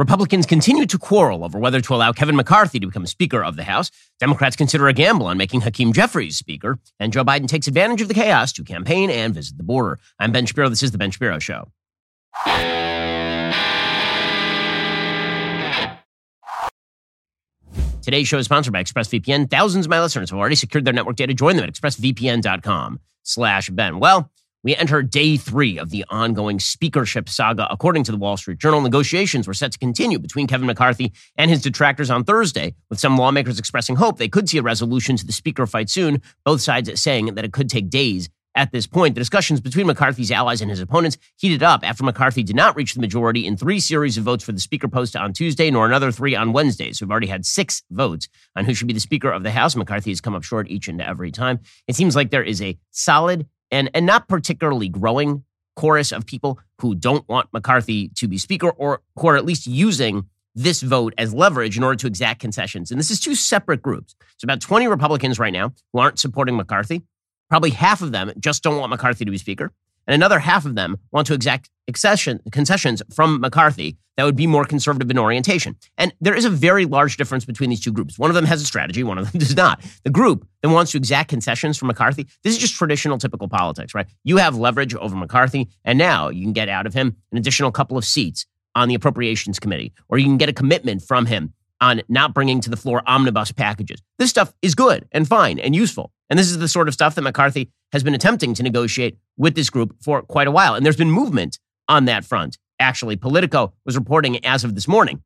Republicans continue to quarrel over whether to allow Kevin McCarthy to become Speaker of the House. Democrats consider a gamble on making Hakeem Jeffries Speaker. And Joe Biden takes advantage of the chaos to campaign and visit the border. I'm Ben Shapiro. This is The Ben Shapiro Show. Today's show is sponsored by ExpressVPN. Thousands of my listeners have already secured their network data. Join them at expressvpn.com slash Ben. Well, we enter day three of the ongoing speakership saga. According to the Wall Street Journal, negotiations were set to continue between Kevin McCarthy and his detractors on Thursday, with some lawmakers expressing hope they could see a resolution to the speaker fight soon, both sides saying that it could take days. At this point, the discussions between McCarthy's allies and his opponents heated up after McCarthy did not reach the majority in three series of votes for the speaker post on Tuesday, nor another three on Wednesday. So we've already had six votes on who should be the Speaker of the House. McCarthy has come up short each and every time. It seems like there is a solid and, and not particularly growing chorus of people who don't want McCarthy to be Speaker or who are at least using this vote as leverage in order to exact concessions. And this is two separate groups. It's about 20 Republicans right now who aren't supporting McCarthy. Probably half of them just don't want McCarthy to be Speaker. And another half of them want to exact concessions from McCarthy that would be more conservative in orientation. And there is a very large difference between these two groups. One of them has a strategy, one of them does not. The group that wants to exact concessions from McCarthy, this is just traditional, typical politics, right? You have leverage over McCarthy, and now you can get out of him an additional couple of seats on the Appropriations Committee, or you can get a commitment from him on not bringing to the floor omnibus packages. This stuff is good and fine and useful. And this is the sort of stuff that McCarthy has been attempting to negotiate with this group for quite a while. And there's been movement on that front. Actually, Politico was reporting as of this morning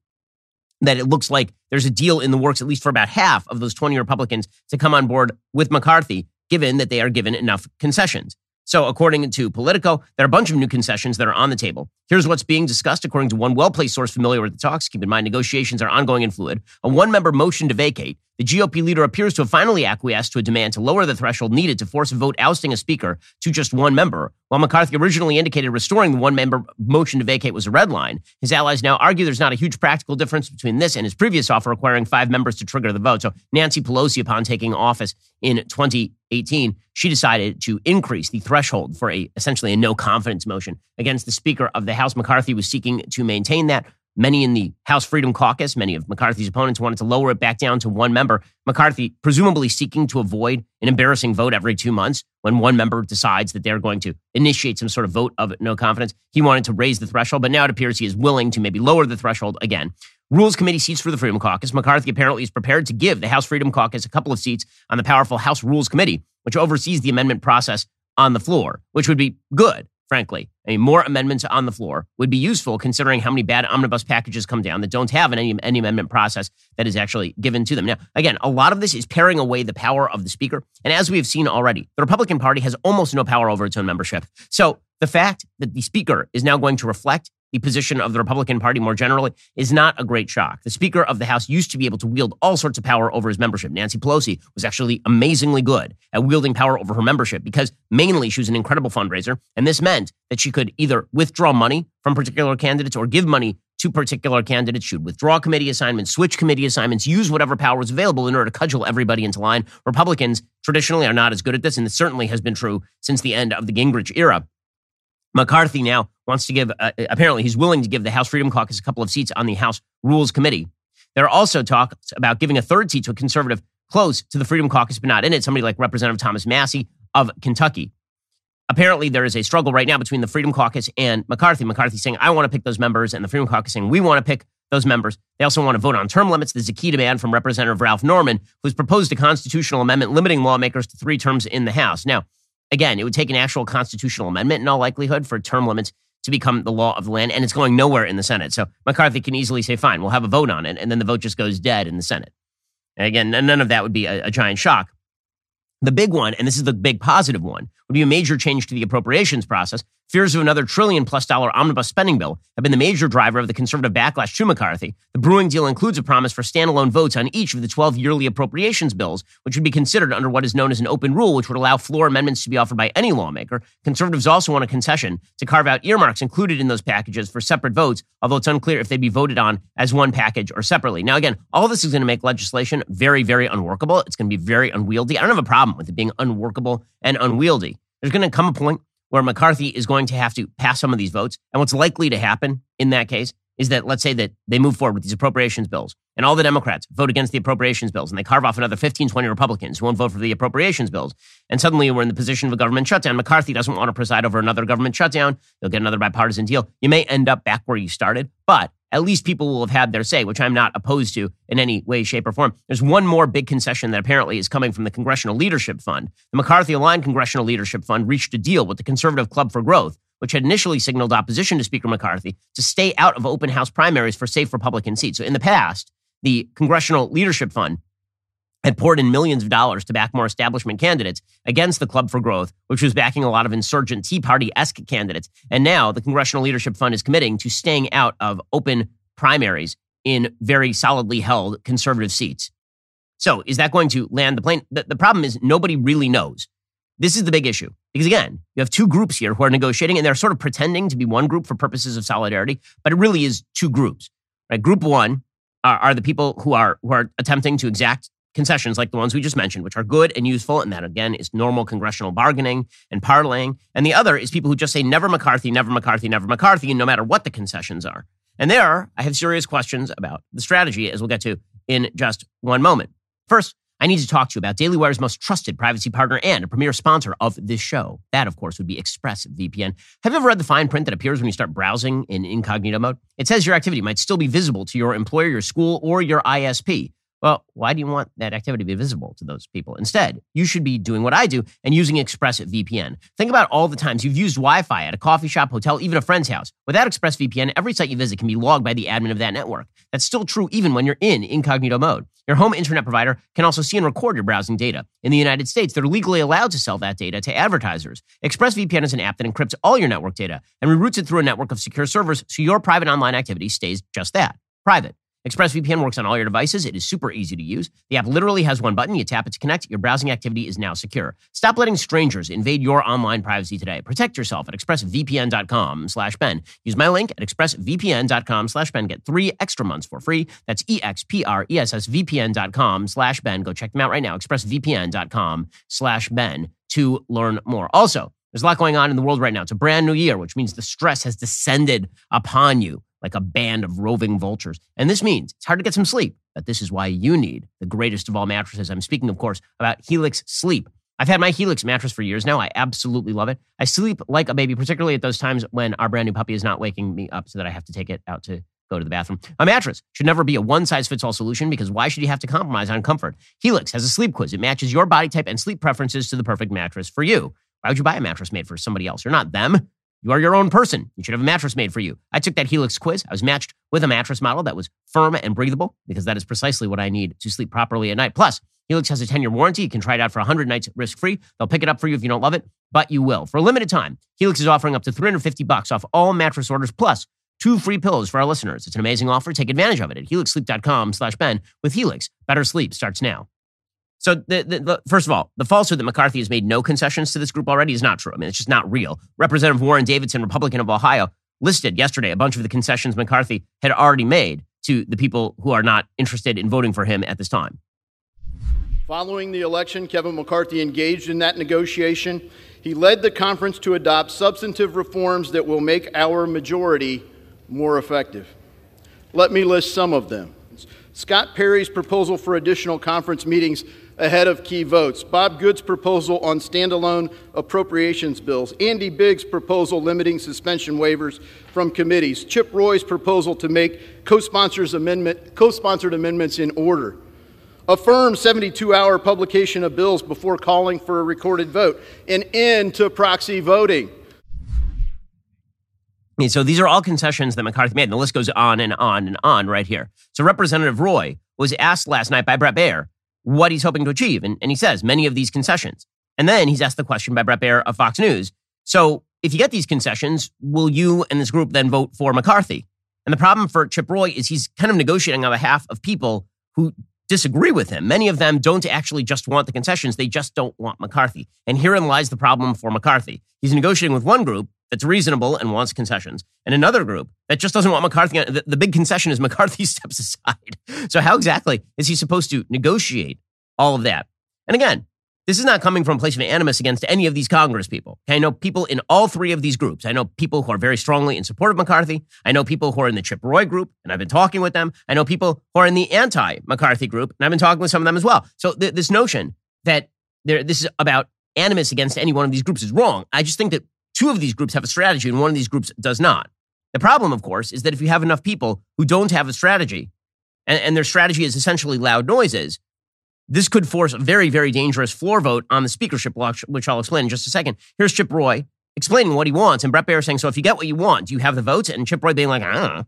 that it looks like there's a deal in the works, at least for about half of those 20 Republicans, to come on board with McCarthy, given that they are given enough concessions. So, according to Politico, there are a bunch of new concessions that are on the table. Here's what's being discussed, according to one well placed source familiar with the talks. Keep in mind, negotiations are ongoing and fluid. A one member motion to vacate the GOP leader appears to have finally acquiesced to a demand to lower the threshold needed to force a vote ousting a speaker to just one member. While McCarthy originally indicated restoring the one member motion to vacate was a red line, his allies now argue there's not a huge practical difference between this and his previous offer requiring five members to trigger the vote. So Nancy Pelosi, upon taking office in 2018, she decided to increase the threshold for a essentially a no confidence motion against the Speaker of the House. McCarthy was seeking to maintain that. Many in the House Freedom Caucus, many of McCarthy's opponents wanted to lower it back down to one member. McCarthy, presumably seeking to avoid an embarrassing vote every two months when one member decides that they're going to initiate some sort of vote of no confidence. He wanted to raise the threshold, but now it appears he is willing to maybe lower the threshold again. Rules Committee seats for the Freedom Caucus. McCarthy apparently is prepared to give the House Freedom Caucus a couple of seats on the powerful House Rules Committee, which oversees the amendment process on the floor, which would be good frankly. I mean, more amendments on the floor would be useful considering how many bad omnibus packages come down that don't have an any, any amendment process that is actually given to them. Now, again, a lot of this is paring away the power of the speaker. And as we have seen already, the Republican Party has almost no power over its own membership. So the fact that the speaker is now going to reflect the position of the Republican Party more generally is not a great shock. The Speaker of the House used to be able to wield all sorts of power over his membership. Nancy Pelosi was actually amazingly good at wielding power over her membership because mainly she was an incredible fundraiser. And this meant that she could either withdraw money from particular candidates or give money to particular candidates. She would withdraw committee assignments, switch committee assignments, use whatever power was available in order to cudgel everybody into line. Republicans traditionally are not as good at this, and this certainly has been true since the end of the Gingrich era. McCarthy now wants to give, uh, apparently, he's willing to give the House Freedom Caucus a couple of seats on the House Rules Committee. There are also talks about giving a third seat to a conservative close to the Freedom Caucus, but not in it, somebody like Representative Thomas Massie of Kentucky. Apparently, there is a struggle right now between the Freedom Caucus and McCarthy. McCarthy saying, I want to pick those members, and the Freedom Caucus saying, we want to pick those members. They also want to vote on term limits. There's a key demand from Representative Ralph Norman, who's proposed a constitutional amendment limiting lawmakers to three terms in the House. Now, again, it would take an actual constitutional amendment in all likelihood for term limits to become the law of the land, and it's going nowhere in the Senate. So McCarthy can easily say, fine, we'll have a vote on it, and then the vote just goes dead in the Senate. And again, none of that would be a, a giant shock. The big one, and this is the big positive one, would be a major change to the appropriations process. Fears of another trillion plus dollar omnibus spending bill have been the major driver of the conservative backlash to McCarthy. The brewing deal includes a promise for standalone votes on each of the 12 yearly appropriations bills, which would be considered under what is known as an open rule, which would allow floor amendments to be offered by any lawmaker. Conservatives also want a concession to carve out earmarks included in those packages for separate votes, although it's unclear if they'd be voted on as one package or separately. Now, again, all this is going to make legislation very, very unworkable. It's going to be very unwieldy. I don't have a problem with it being unworkable and unwieldy. There's going to come a point where McCarthy is going to have to pass some of these votes. And what's likely to happen in that case is that let's say that they move forward with these appropriations bills and all the Democrats vote against the appropriations bills and they carve off another 15, 20 Republicans who won't vote for the appropriations bills. And suddenly we're in the position of a government shutdown. McCarthy doesn't want to preside over another government shutdown. You'll get another bipartisan deal. You may end up back where you started, but at least people will have had their say, which I'm not opposed to in any way, shape, or form. There's one more big concession that apparently is coming from the Congressional Leadership Fund. The McCarthy aligned Congressional Leadership Fund reached a deal with the Conservative Club for Growth which had initially signaled opposition to Speaker McCarthy to stay out of open House primaries for safe Republican seats. So in the past, the Congressional Leadership Fund had poured in millions of dollars to back more establishment candidates against the Club for Growth, which was backing a lot of insurgent Tea Party esque candidates. And now the Congressional Leadership Fund is committing to staying out of open primaries in very solidly held conservative seats. So is that going to land the plane? The, the problem is nobody really knows. This is the big issue. Because again, you have two groups here who are negotiating and they're sort of pretending to be one group for purposes of solidarity, but it really is two groups. Right? Group one are, are the people who are who are attempting to exact concessions like the ones we just mentioned, which are good and useful, and that again is normal congressional bargaining and parlaying. And the other is people who just say never McCarthy, never McCarthy, never McCarthy, no matter what the concessions are. And there, I have serious questions about the strategy, as we'll get to in just one moment. First, I need to talk to you about Daily Wire's most trusted privacy partner and a premier sponsor of this show. That, of course, would be ExpressVPN. Have you ever read the fine print that appears when you start browsing in incognito mode? It says your activity might still be visible to your employer, your school, or your ISP. Well, why do you want that activity to be visible to those people? Instead, you should be doing what I do and using ExpressVPN. Think about all the times you've used Wi Fi at a coffee shop, hotel, even a friend's house. Without ExpressVPN, every site you visit can be logged by the admin of that network. That's still true even when you're in incognito mode. Your home internet provider can also see and record your browsing data. In the United States, they're legally allowed to sell that data to advertisers. ExpressVPN is an app that encrypts all your network data and reroutes it through a network of secure servers so your private online activity stays just that private. ExpressVPN works on all your devices. It is super easy to use. The app literally has one button. You tap it to connect. Your browsing activity is now secure. Stop letting strangers invade your online privacy today. Protect yourself at expressvpn.com slash Ben. Use my link at expressvpn.com slash Ben. Get three extra months for free. That's expressvpn.com slash Ben. Go check them out right now. expressvpn.com slash Ben to learn more. Also, there's a lot going on in the world right now. It's a brand new year, which means the stress has descended upon you like a band of roving vultures. And this means it's hard to get some sleep, but this is why you need the greatest of all mattresses. I'm speaking, of course, about Helix Sleep. I've had my Helix mattress for years now. I absolutely love it. I sleep like a baby, particularly at those times when our brand new puppy is not waking me up so that I have to take it out to go to the bathroom. A mattress should never be a one size fits all solution because why should you have to compromise on comfort? Helix has a sleep quiz. It matches your body type and sleep preferences to the perfect mattress for you. Why would you buy a mattress made for somebody else? You're not them. You are your own person. You should have a mattress made for you. I took that Helix quiz. I was matched with a mattress model that was firm and breathable because that is precisely what I need to sleep properly at night. Plus, Helix has a 10 year warranty. You can try it out for 100 nights risk free. They'll pick it up for you if you don't love it, but you will. For a limited time, Helix is offering up to 350 bucks off all mattress orders plus two free pillows for our listeners. It's an amazing offer. Take advantage of it at helixsleep.com slash Ben. With Helix, better sleep starts now. So, the, the, the, first of all, the falsehood that McCarthy has made no concessions to this group already is not true. I mean, it's just not real. Representative Warren Davidson, Republican of Ohio, listed yesterday a bunch of the concessions McCarthy had already made to the people who are not interested in voting for him at this time. Following the election, Kevin McCarthy engaged in that negotiation. He led the conference to adopt substantive reforms that will make our majority more effective. Let me list some of them. Scott Perry's proposal for additional conference meetings ahead of key votes. Bob Good's proposal on standalone appropriations bills. Andy Biggs' proposal limiting suspension waivers from committees. Chip Roy's proposal to make co-sponsors amendment, co-sponsored amendments in order. Affirm 72-hour publication of bills before calling for a recorded vote. An end to proxy voting. So these are all concessions that McCarthy made, and the list goes on and on and on right here. So Representative Roy was asked last night by Bret Baier what he's hoping to achieve. And, and he says many of these concessions. And then he's asked the question by Bret Baier of Fox News. So if you get these concessions, will you and this group then vote for McCarthy? And the problem for Chip Roy is he's kind of negotiating on behalf of people who disagree with him. Many of them don't actually just want the concessions, they just don't want McCarthy. And herein lies the problem for McCarthy. He's negotiating with one group that's reasonable and wants concessions, and another group that just doesn't want McCarthy. The, the big concession is McCarthy steps aside. So, how exactly is he supposed to negotiate all of that? And again, this is not coming from a place of animus against any of these Congress people. I know people in all three of these groups. I know people who are very strongly in support of McCarthy. I know people who are in the Chip Roy group, and I've been talking with them. I know people who are in the anti-McCarthy group, and I've been talking with some of them as well. So th- this notion that there, this is about animus against any one of these groups is wrong. I just think that two of these groups have a strategy, and one of these groups does not. The problem, of course, is that if you have enough people who don't have a strategy, and, and their strategy is essentially loud noises, this could force a very, very dangerous floor vote on the speakership, which I'll explain in just a second. Here's Chip Roy explaining what he wants, and Bret Baier saying, So if you get what you want, do you have the votes? And Chip Roy being like, I don't know.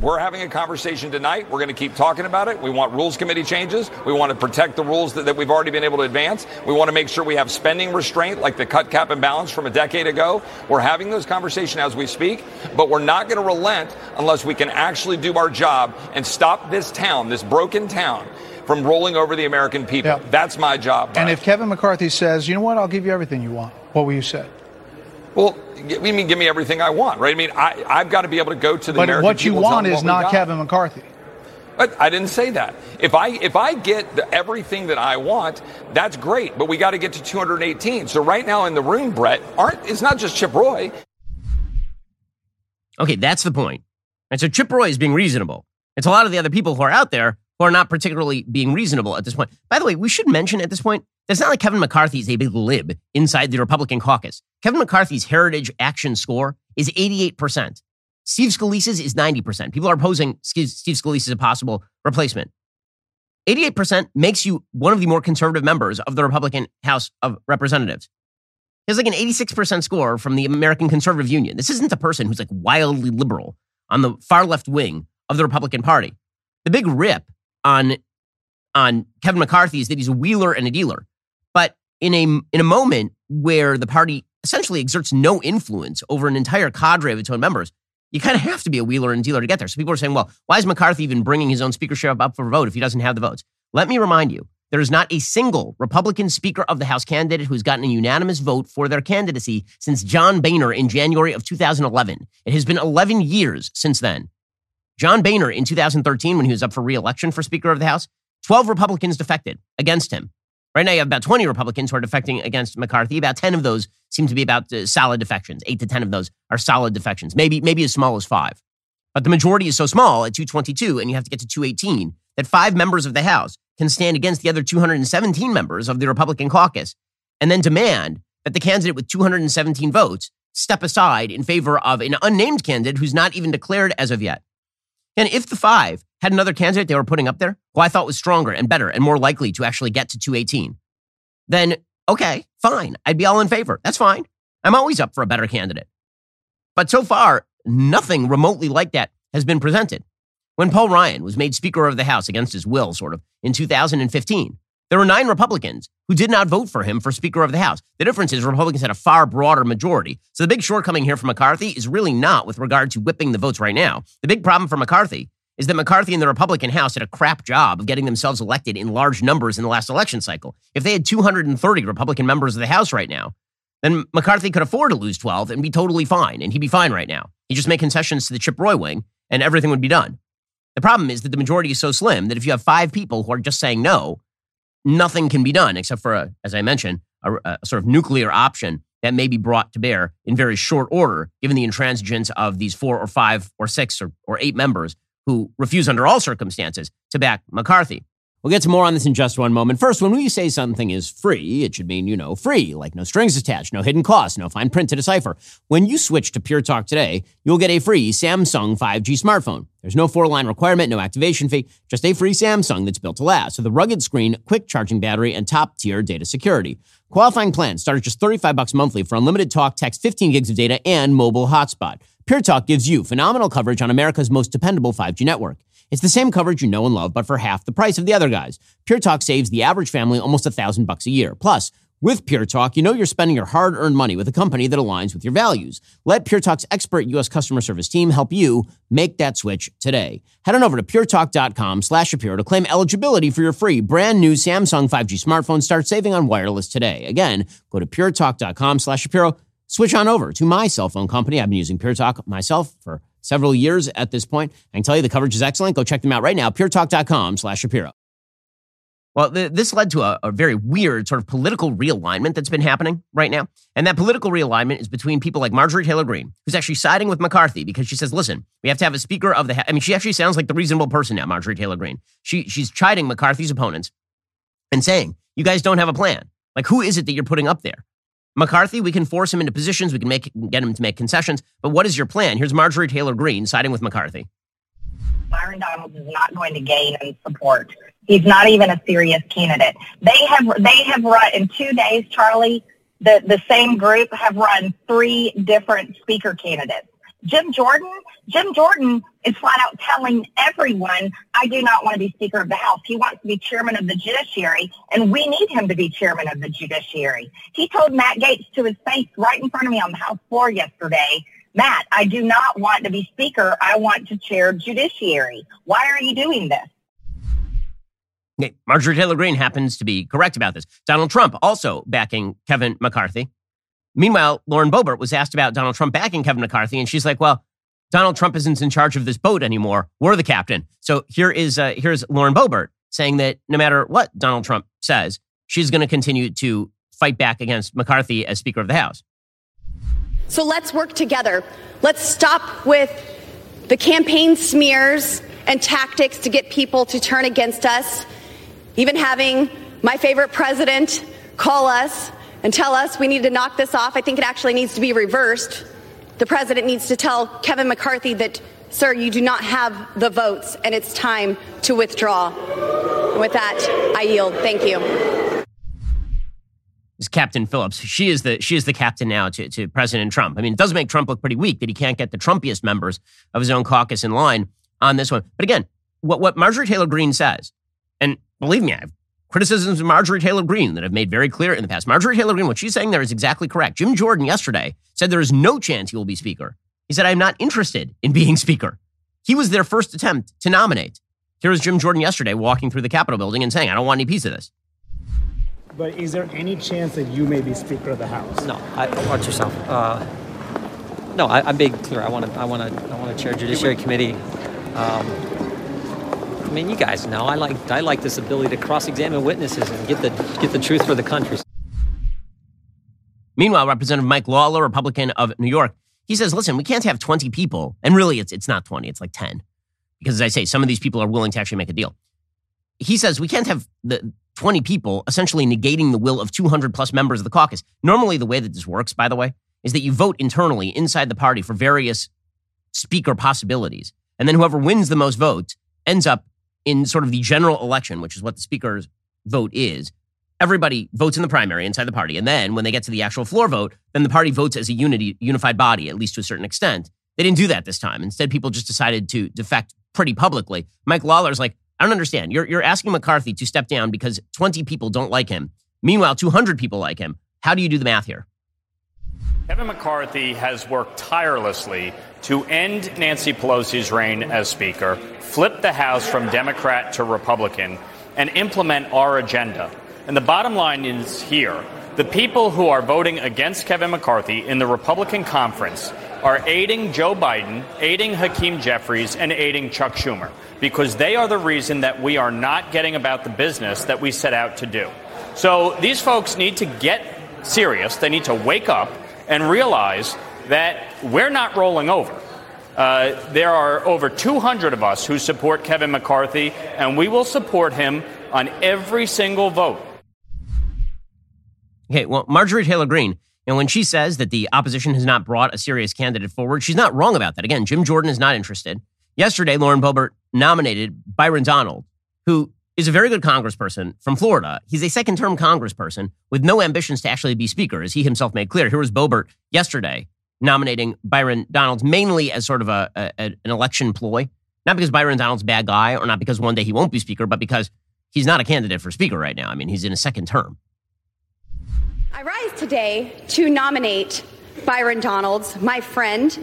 We're having a conversation tonight. We're going to keep talking about it. We want rules committee changes. We want to protect the rules that, that, we've already been able to advance. We want to make sure we have spending restraint like the cut cap and balance from a decade ago. We're having those conversations as we speak, but we're not going to relent unless we can actually do our job and stop this town, this broken town, from rolling over the American people. Yeah. That's my job. And if Kevin McCarthy says, you know what, I'll give you everything you want, what will you say? Well, you mean give me everything I want, right? I mean, I, I've got to be able to go to the but American what you want is not Kevin McCarthy. But I didn't say that. If I if I get the, everything that I want, that's great. But we got to get to 218. So right now in the room, Bret, aren't it's not just Chip Roy. Okay, that's the point. And so Chip Roy is being reasonable. It's a lot of the other people who are out there who are not particularly being reasonable at this point. By the way, we should mention at this point, it's not like Kevin McCarthy is a big lib inside the Republican caucus. Kevin McCarthy's heritage action score is 88%. Steve Scalise's is 90%. People are opposing Steve Scalise as a possible replacement. 88% makes you one of the more conservative members of the Republican House of Representatives. He has like an 86% score from the American Conservative Union. This isn't a person who's like wildly liberal on the far left wing of the Republican Party. The big rip on on Kevin McCarthy is that he's a wheeler and a dealer. But in a in a moment where the party essentially exerts no influence over an entire cadre of its own members, you kind of have to be a wheeler and dealer to get there. So people are saying, well, why is McCarthy even bringing his own speakership up for vote if he doesn't have the votes? Let me remind you, there is not a single Republican Speaker of the House candidate who's gotten a unanimous vote for their candidacy since John Boehner in January of 2011. It has been 11 years since then. John Boehner in 2013, when he was up for reelection for Speaker of the House, 12 Republicans defected against him. Right now, you have about 20 Republicans who are defecting against McCarthy. About 10 of those seem to be about uh, solid defections. Eight to 10 of those are solid defections, maybe, maybe as small as five. But the majority is so small at 222, and you have to get to 218, that five members of the House can stand against the other 217 members of the Republican caucus and then demand that the candidate with 217 votes step aside in favor of an unnamed candidate who's not even declared as of yet. And if the five had another candidate they were putting up there who I thought was stronger and better and more likely to actually get to 218, then okay, fine. I'd be all in favor. That's fine. I'm always up for a better candidate. But so far, nothing remotely like that has been presented. When Paul Ryan was made Speaker of the House against his will, sort of, in 2015, there were nine Republicans who did not vote for him for Speaker of the House. The difference is Republicans had a far broader majority. So the big shortcoming here for McCarthy is really not with regard to whipping the votes right now. The big problem for McCarthy is that McCarthy and the Republican House did a crap job of getting themselves elected in large numbers in the last election cycle. If they had 230 Republican members of the House right now, then McCarthy could afford to lose 12 and be totally fine, and he'd be fine right now. He'd just make concessions to the Chip Roy wing, and everything would be done. The problem is that the majority is so slim that if you have five people who are just saying no, nothing can be done except for, a, as I mentioned, a, a sort of nuclear option that may be brought to bear in very short order, given the intransigence of these four or five or six or, or eight members who refuse under all circumstances to back McCarthy. We'll get to more on this in just one moment. First, when we say something is free, it should mean, you know, free, like no strings attached, no hidden costs, no fine print to decipher. When you switch to Pure Talk today, you'll get a free Samsung 5G smartphone. There's no four line requirement, no activation fee, just a free Samsung that's built to last with a rugged screen, quick charging battery, and top tier data security. Qualifying plans start at just 35 bucks monthly for unlimited talk, text, 15 gigs of data, and mobile hotspot. Pure Talk gives you phenomenal coverage on America's most dependable 5G network. It's the same coverage you know and love, but for half the price of the other guys. Pure Talk saves the average family almost a thousand bucks a year. Plus, with Pure Talk, you know you're spending your hard-earned money with a company that aligns with your values. Let Pure Talk's expert U.S. customer service team help you make that switch today. Head on over to puretalk.com slash Shapiro to claim eligibility for your free brand new Samsung 5G smartphone. Start saving on wireless today. Again, go to puretalk.com slash Shapiro. Switch on over to my cell phone company. I've been using Pure Talk myself for several years at this point. I can tell you the coverage is excellent. Go check them out right now, puretalk.com slash Shapiro. Well, th- this led to a, a, very weird sort of political realignment that's been happening right now. And that political realignment is between people like Marjorie Taylor Greene, who's actually siding with McCarthy because she says, listen, we have to have a speaker of the. Ha-. I mean, she actually sounds like the reasonable person now, Marjorie Taylor Greene. She, she's chiding McCarthy's opponents and saying, you guys don't have a plan. Like, who is it that you're putting up there? McCarthy, we can force him into positions, we can make get him to make concessions, but what is your plan? Here's Marjorie Taylor Greene siding with McCarthy. Byron Donalds is not going to gain in support. He's not even a serious candidate. They have they have run in two days, Charlie. The the same group have run three different speaker candidates. Jim Jordan, Jim Jordan is flat out telling everyone, I do not want to be Speaker of the House. He wants to be Chairman of the Judiciary, and we need him to be Chairman of the Judiciary. He told Matt Gaetz to his face right in front of me on the House floor yesterday Matt, I do not want to be speaker. I want to chair judiciary. Why are you doing this? Okay. Marjorie Taylor Greene happens to be correct about this. Donald Trump also backing Kevin McCarthy. Meanwhile, Lauren Boebert was asked about Donald Trump backing Kevin McCarthy, and she's like, well, Donald Trump isn't in charge of this boat anymore. We're the captain. So here is uh, here's Lauren Boebert saying that no matter what Donald Trump says, she's going to continue to fight back against McCarthy as Speaker of the House. So let's work together. Let's stop with the campaign smears and tactics to get people to turn against us. Even having my favorite president call us and tell us we need to knock this off. I think it actually needs to be reversed. The president needs to tell Kevin McCarthy that, sir, you do not have the votes and it's time to withdraw. With that, I yield. Thank you is Captain Phillips. She is the she is the captain now to, to President Trump. I mean, it does make Trump look pretty weak that he can't get the Trumpiest members of his own caucus in line on this one. But again, what, what Marjorie Taylor Greene says, and believe me, I have criticisms of Marjorie Taylor Greene that have made very clear in the past. Marjorie Taylor Greene, what she's saying there is exactly correct. Jim Jordan yesterday said there is no chance he will be Speaker. He said, I'm not interested in being Speaker. He was their first attempt to nominate. Here was Jim Jordan yesterday walking through the Capitol building and saying, I don't want any piece of this. But is there any chance that you may be Speaker of the House? No, I, watch yourself. Uh, no, I, am being clear. I want to. I want to. I want to chair Judiciary Committee. Um, I mean, you guys know I like. I like this ability to cross-examine witnesses and get the get the truth for the country. Meanwhile, Representative Mike Lawler, Republican of New York, he says, "Listen, we can't have 20 people, and really, it's it's not 20. It's like 10, because as I say, some of these people are willing to actually make a deal." He says we can't have the 20 people, essentially negating the will of 200 plus members of the caucus. Normally, the way that this works, by the way, is that you vote internally inside the party for various speaker possibilities. And then whoever wins the most votes ends up in sort of the general election, which is what the speaker's vote is. Everybody votes in the primary inside the party. And then when they get to the actual floor vote, then the party votes as a unity, unified body, at least to a certain extent. They didn't do that this time. Instead, people just decided to defect pretty publicly. Mike Lawler's like, I don't understand. You're, you're asking McCarthy to step down because 20 people don't like him. Meanwhile, 200 people like him. How do you do the math here? Kevin McCarthy has worked tirelessly to end Nancy Pelosi's reign as Speaker, flip the House from Democrat to Republican, and implement our agenda. And the bottom line is here the people who are voting against Kevin McCarthy in the Republican conference are aiding Joe Biden, aiding Hakeem Jeffries, and aiding Chuck Schumer because they are the reason that we are not getting about the business that we set out to do. So these folks need to get serious. They need to wake up and realize that we're not rolling over. Uh, there are over 200 of us who support Kevin McCarthy, and we will support him on every single vote. Okay, well, Marjorie Taylor Greene, and when she says that the opposition has not brought a serious candidate forward, she's not wrong about that. Again, Jim Jordan is not interested. Yesterday, Lauren Boebert nominated Byron Donald, who is a very good congressperson from Florida. He's a second term congressperson with no ambitions to actually be speaker, as he himself made clear. Here was Boebert yesterday nominating Byron Donalds mainly as sort of a, a, an election ploy. Not because Byron Donald's bad guy or not because one day he won't be speaker, but because he's not a candidate for speaker right now. I mean, he's in a second term. I rise today to nominate Byron Donalds, my friend,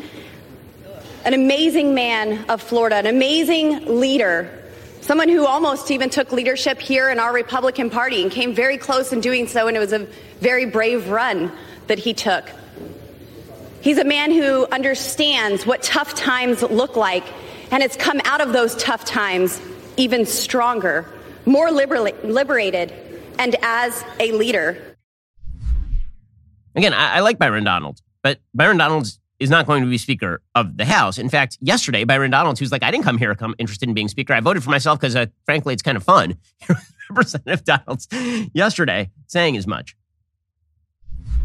an amazing man of Florida, an amazing leader, someone who almost even took leadership here in our Republican Party and came very close in doing so, and it was a very brave run that he took. He's a man who understands what tough times look like and has come out of those tough times even stronger more liberated, and as a leader. Again, I, I like Byron Donalds, but Byron Donalds is not going to be Speaker of the House. In fact, yesterday, Byron Donalds, who's like, I didn't come here come interested in being Speaker. I voted for myself because, uh, frankly, it's kind of fun. Representative Donalds yesterday saying as much.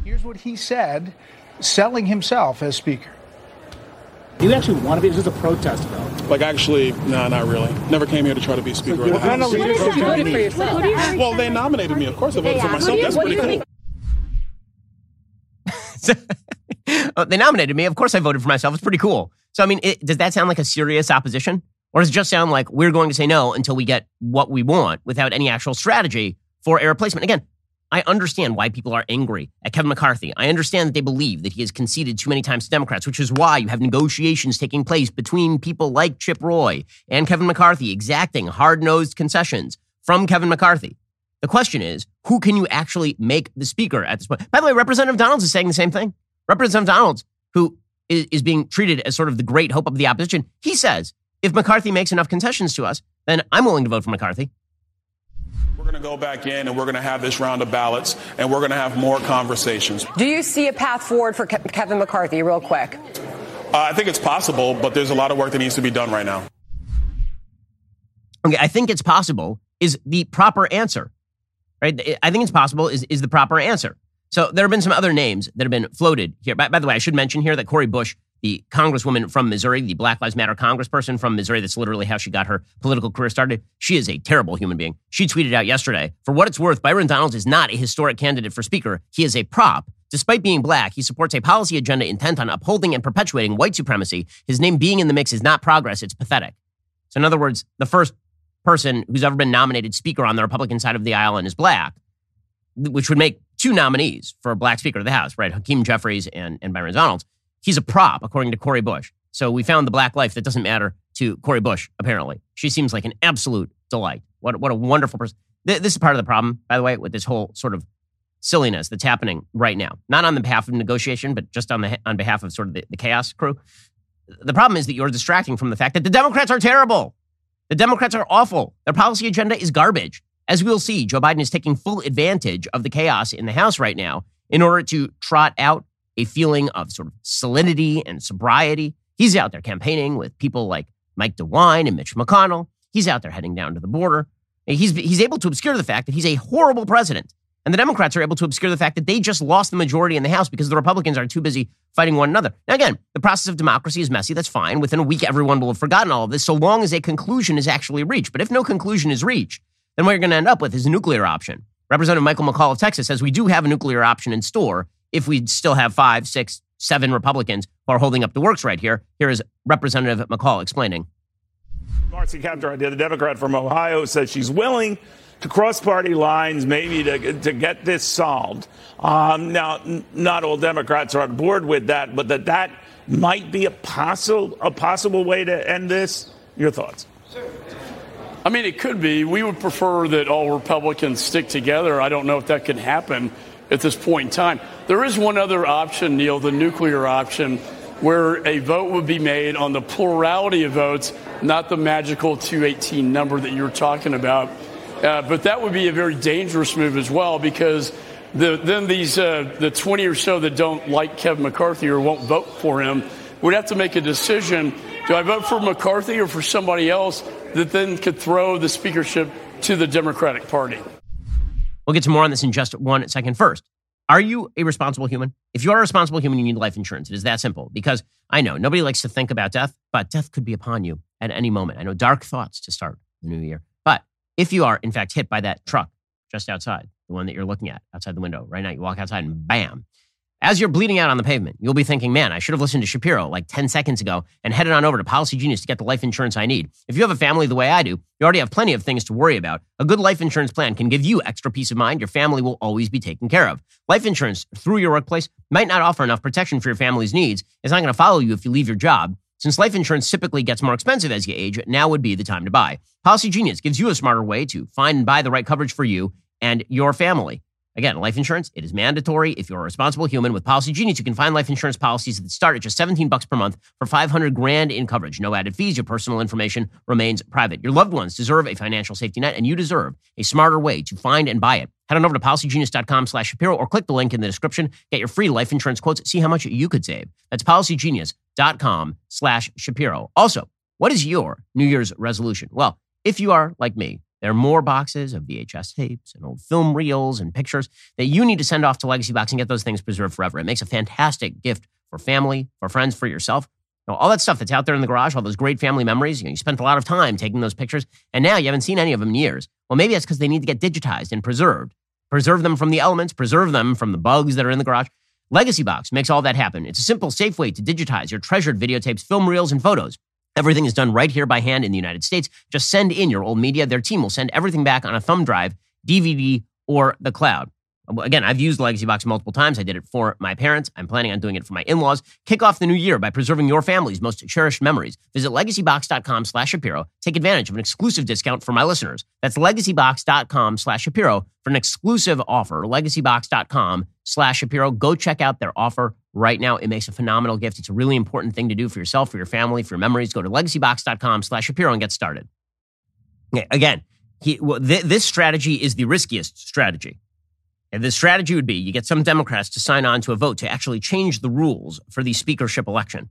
Here's what he said, selling himself as Speaker. Do you actually want to be? Is this a protest vote? Like, actually, no, nah, not really. Never came here to try to be Speaker of the House. Well, they nominated me. Of course, I voted for myself. That's pretty cool. Uh, they nominated me. Of course, I voted for myself. It's pretty cool. So, I mean, it, does that sound like a serious opposition? Or does it just sound like we're going to say no until we get what we want without any actual strategy for a replacement? Again, I understand why people are angry at Kevin McCarthy. I understand that they believe that he has conceded too many times to Democrats, which is why you have negotiations taking place between people like Chip Roy and Kevin McCarthy exacting hard nosed concessions from Kevin McCarthy. The question is, who can you actually make the speaker at this point? By the way, Representative Donalds is saying the same thing. Representative Donalds, who is, is being treated as sort of the great hope of the opposition, he says, if McCarthy makes enough concessions to us, then I'm willing to vote for McCarthy. We're going to go back in and we're going to have this round of ballots and we're going to have more conversations. Do you see a path forward for Ke- Kevin McCarthy, real quick? Uh, I think it's possible, but there's a lot of work that needs to be done right now. Okay, I think it's possible is the proper answer, right? I think it's possible is, is the proper answer. So there have been some other names that have been floated here. By, by, the way, I should mention here that Cori Bush, the congresswoman from Missouri, the Black Lives Matter congressperson from Missouri, that's literally how she got her political career started. She is a terrible human being. She tweeted out yesterday, for what it's worth, Byron Donalds is not a historic candidate for speaker. He is a prop. Despite being black, he supports a policy agenda intent on upholding and perpetuating white supremacy. His name being in the mix is not progress, it's pathetic. So in other words, the first person who's ever been nominated speaker on the Republican side of the aisle and is black, which would make two nominees for black Speaker of the House, right? Hakeem Jeffries and, and Byron Donalds. He's a prop, according to Cori Bush. So we found the black life that doesn't matter to Cori Bush, apparently. She seems like an absolute delight. What, what a wonderful person. This is part of the problem, by the way, with this whole sort of silliness that's happening right now. Not on the behalf of negotiation, but just on, the, on behalf of sort of the, the chaos crew. The problem is that you're distracting from the fact that the Democrats are terrible. The Democrats are awful. Their policy agenda is garbage. As we'll see, Joe Biden is taking full advantage of the chaos in the House right now in order to trot out a feeling of sort of salinity and sobriety. He's out there campaigning with people like Mike DeWine and Mitch McConnell. He's out there heading down to the border. He's, he's able to obscure the fact that he's a horrible president. And the Democrats are able to obscure the fact that they just lost the majority in the House because the Republicans are too busy fighting one another. Now, again, the process of democracy is messy. That's fine. Within a week, everyone will have forgotten all of this so long as a conclusion is actually reached. But if no conclusion is reached, then what you're going to end up with is a nuclear option. Representative Michael McCaul of Texas says we do have a nuclear option in store if we still have five, six, seven Republicans who are holding up the works right here. Here is Representative McCaul explaining. Marcy Kaptur, the Democrat from Ohio, says she's willing to cross party lines, maybe to, to get this solved. Um, now, n- not all Democrats are on board with that, but that that might be a possible a possible way to end this. Your thoughts? I mean, it could be. We would prefer that all Republicans stick together. I don't know if that can happen at this point in time. There is one other option, Neil, the nuclear option, where a vote would be made on the plurality of votes, not the magical 218 number that you're talking about. Uh, but that would be a very dangerous move as well because the, then these uh, the 20 or so that don't like Kevin McCarthy or won't vote for him would have to make a decision: Do I vote for McCarthy or for somebody else that then could throw the speakership to the Democratic Party? We'll get to more on this in just one second. First, are you a responsible human? If you are a responsible human, you need life insurance. It is that simple. Because I know nobody likes to think about death, but death could be upon you at any moment. I know dark thoughts to start the new year. But if you are, in fact, hit by that truck just outside, the one that you're looking at outside the window right now, you walk outside and bam. As you're bleeding out on the pavement, you'll be thinking, man, I should have listened to Shapiro like 10 seconds ago and headed on over to Policy Genius to get the life insurance I need. If you have a family the way I do, you already have plenty of things to worry about. A good life insurance plan can give you extra peace of mind. Your family will always be taken care of. Life insurance through your workplace might not offer enough protection for your family's needs. It's not going to follow you if you leave your job. Since life insurance typically gets more expensive as you age, now would be the time to buy. Policy Genius gives you a smarter way to find and buy the right coverage for you and your family. Again, life insurance, it is mandatory if you're a responsible human. With Policy Genius, you can find life insurance policies that start at just 17 bucks per month for 500 grand in coverage. No added fees. Your personal information remains private. Your loved ones deserve a financial safety net, and you deserve a smarter way to find and buy it. Head on over to policygenius.com slash Shapiro or click the link in the description. Get your free life insurance quotes. See how much you could save. That's policygenius.com slash Shapiro. Also, what is your New Year's resolution? Well, if you are like me, there are more boxes of VHS tapes and old film reels and pictures that you need to send off to Legacy Box and get those things preserved forever. It makes a fantastic gift for family, for friends, for yourself. You know, all that stuff that's out there in the garage, all those great family memories, you, know, you spent a lot of time taking those pictures, and now you haven't seen any of them in years. Well, maybe that's because they need to get digitized and preserved. Preserve them from the elements, preserve them from the bugs that are in the garage. Legacy Box makes all that happen. It's a simple, safe way to digitize your treasured videotapes, film reels, and photos. Everything is done right here by hand in the United States. Just send in your old media. Their team will send everything back on a thumb drive, DVD, or the cloud. Again, I've used Legacy Box multiple times. I did it for my parents. I'm planning on doing it for my in-laws. Kick off the new year by preserving your family's most cherished memories. Visit legacybox.com slash Shapiro. Take advantage of an exclusive discount for my listeners. That's legacybox.com slash Shapiro for an exclusive offer. Legacybox.com slash Shapiro. Go check out their offer right now. It makes a phenomenal gift. It's a really important thing to do for yourself, for your family, for your memories. Go to legacybox.com slash Shapiro and get started. Okay, again, he, well, th- this strategy is the riskiest strategy. And the strategy would be you get some Democrats to sign on to a vote to actually change the rules for the speakership election.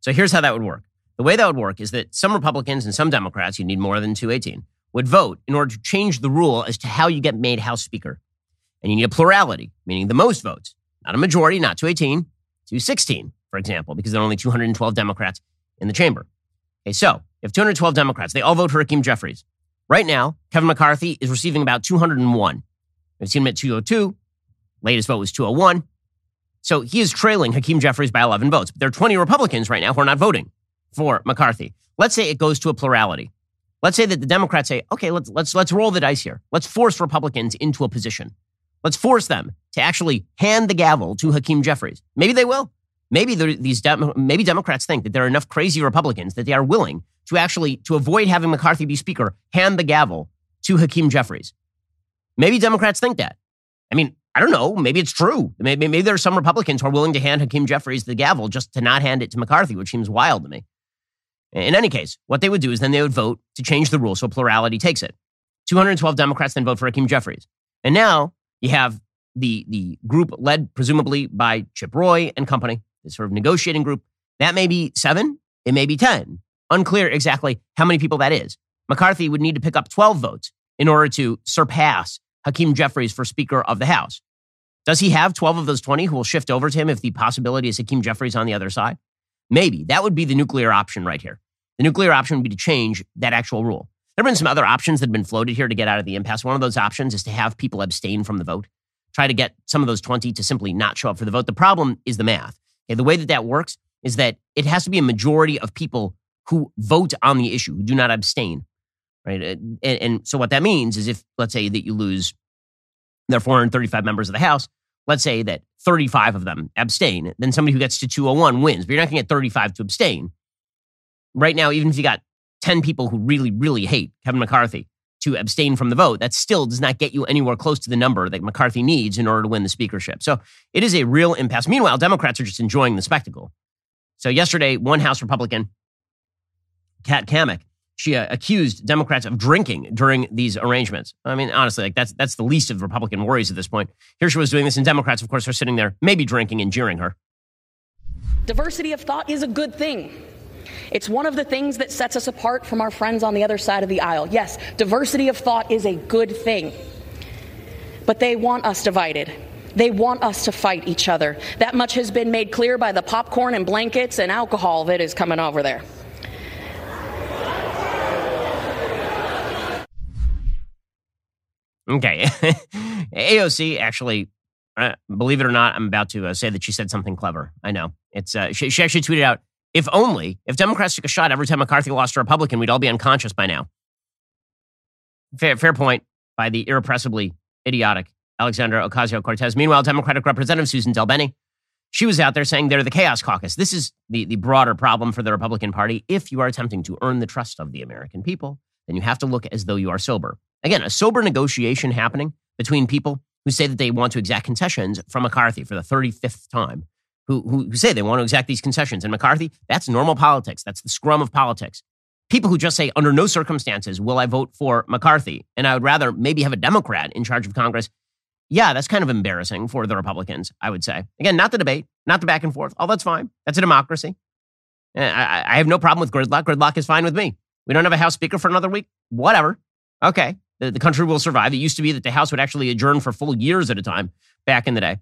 So here's how that would work. The way that would work is that some Republicans and some Democrats, you need more than 218, would vote in order to change the rule as to how you get made House Speaker. And you need a plurality, meaning the most votes, not a majority, not 218, 216, for example, because there are only 212 Democrats in the chamber. Okay, so if 212 Democrats, they all vote for Hakeem Jeffries. Right now, Kevin McCarthy is receiving about 201. We've seen him at 202. Latest vote was 201. So he is trailing Hakeem Jeffries by 11 votes. But there are 20 Republicans right now who are not voting for McCarthy. Let's say it goes to a plurality. Let's say that the Democrats say, okay, let's, let's, let's roll the dice here. Let's force Republicans into a position. Let's force them to actually hand the gavel to Hakeem Jeffries. Maybe they will. Maybe these maybe Democrats think that there are enough crazy Republicans that they are willing to actually to avoid having McCarthy be speaker, hand the gavel to Hakeem Jeffries. Maybe Democrats think that. I mean, I don't know. Maybe it's true. Maybe, maybe there are some Republicans who are willing to hand Hakeem Jeffries the gavel just to not hand it to McCarthy, which seems wild to me. In any case, what they would do is then they would vote to change the rule so plurality takes it. 212 Democrats then vote for Hakeem Jeffries. And now you have the, the group led presumably by Chip Roy and company, this sort of negotiating group. That may be seven, it may be 10. Unclear exactly how many people that is. McCarthy would need to pick up 12 votes in order to surpass Hakeem Jeffries for Speaker of the House. Does he have 12 of those 20 who will shift over to him if the possibility is Hakeem Jeffries on the other side? Maybe. That would be the nuclear option right here. The nuclear option would be to change that actual rule. There have been some other options that have been floated here to get out of the impasse. One of those options is to have people abstain from the vote, try to get some of those 20 to simply not show up for the vote. The problem is the math. Okay, the way that that works is that it has to be a majority of people who vote on the issue, who do not abstain right? Uh, and, and, so what that means is if, let's say, that you lose, there are 435 members of the House. Let's say that 35 of them abstain, then somebody who gets to 201 wins. But you're not going to get 35 to abstain. Right now, even if you got 10 people who really, really hate Kevin McCarthy to abstain from the vote, that still does not get you anywhere close to the number that McCarthy needs in order to win the speakership. So it is a real impasse. Meanwhile, Democrats are just enjoying the spectacle. So yesterday, one House Republican, Kat Cammack, she uh, accused Democrats of drinking during these arrangements. I mean, honestly, like that's that's the least of Republican worries at this point. Here she was doing this, and Democrats, of course, are sitting there, maybe drinking and jeering her. Diversity of thought is a good thing. It's one of the things that sets us apart from our friends on the other side of the aisle. Yes, diversity of thought is a good thing. But they want us divided. They want us to fight each other. That much has been made clear by the popcorn and blankets and alcohol that is coming over there. Okay. AOC actually, uh, believe it or not, I'm about to uh, say that she said something clever. I know. It's uh, she, she actually tweeted out, if only, if Democrats took a shot every time McCarthy lost a Republican, we'd all be unconscious by now. Fair, fair point by the irrepressibly idiotic Alexandria Ocasio Cortez. Meanwhile, Democratic Representative Suzan DelBene, she was out there saying they're the chaos caucus. This is the, the broader problem for the Republican Party. If you are attempting to earn the trust of the American people, then you have to look as though you are sober. Again, a sober negotiation happening between people who say that they want to exact concessions from McCarthy for the 35th time, who, who, say they want to exact these concessions. And McCarthy, that's normal politics. That's the scrum of politics. People who just say, under no circumstances will I vote for McCarthy, and I would rather maybe have a Democrat in charge of Congress. Yeah, that's kind of embarrassing for the Republicans, I would say. Again, not the debate, not the back and forth. Oh, that's fine. That's a democracy. Eh, I, I have no problem with gridlock. Gridlock is fine with me. We don't have a House Speaker for another week. Whatever. Okay. The, the country will survive. It used to be that the House would actually adjourn for full years at a time back in the day.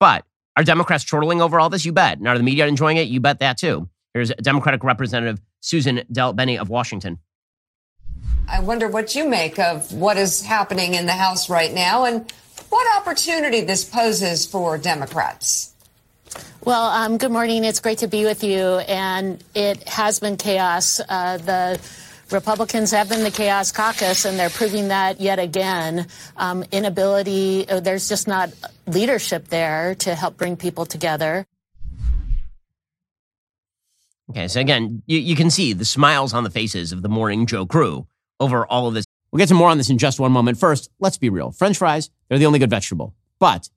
But are Democrats chortling over all this? You bet. And are the media enjoying it? You bet that too. Here's Democratic Representative Suzan DelBene of Washington. I wonder what you make of what is happening in the House right now and what opportunity this poses for Democrats. Well, um, good morning. It's great to be with you. And it has been chaos. Uh, the Republicans have been the chaos caucus, and they're proving that yet again. Um, inability, uh, there's just not leadership there to help bring people together. Okay, so again, you, you can see the smiles on the faces of the Morning Joe crew over all of this. We'll get to more on this in just one moment. First, let's be real. French fries, they're the only good vegetable. But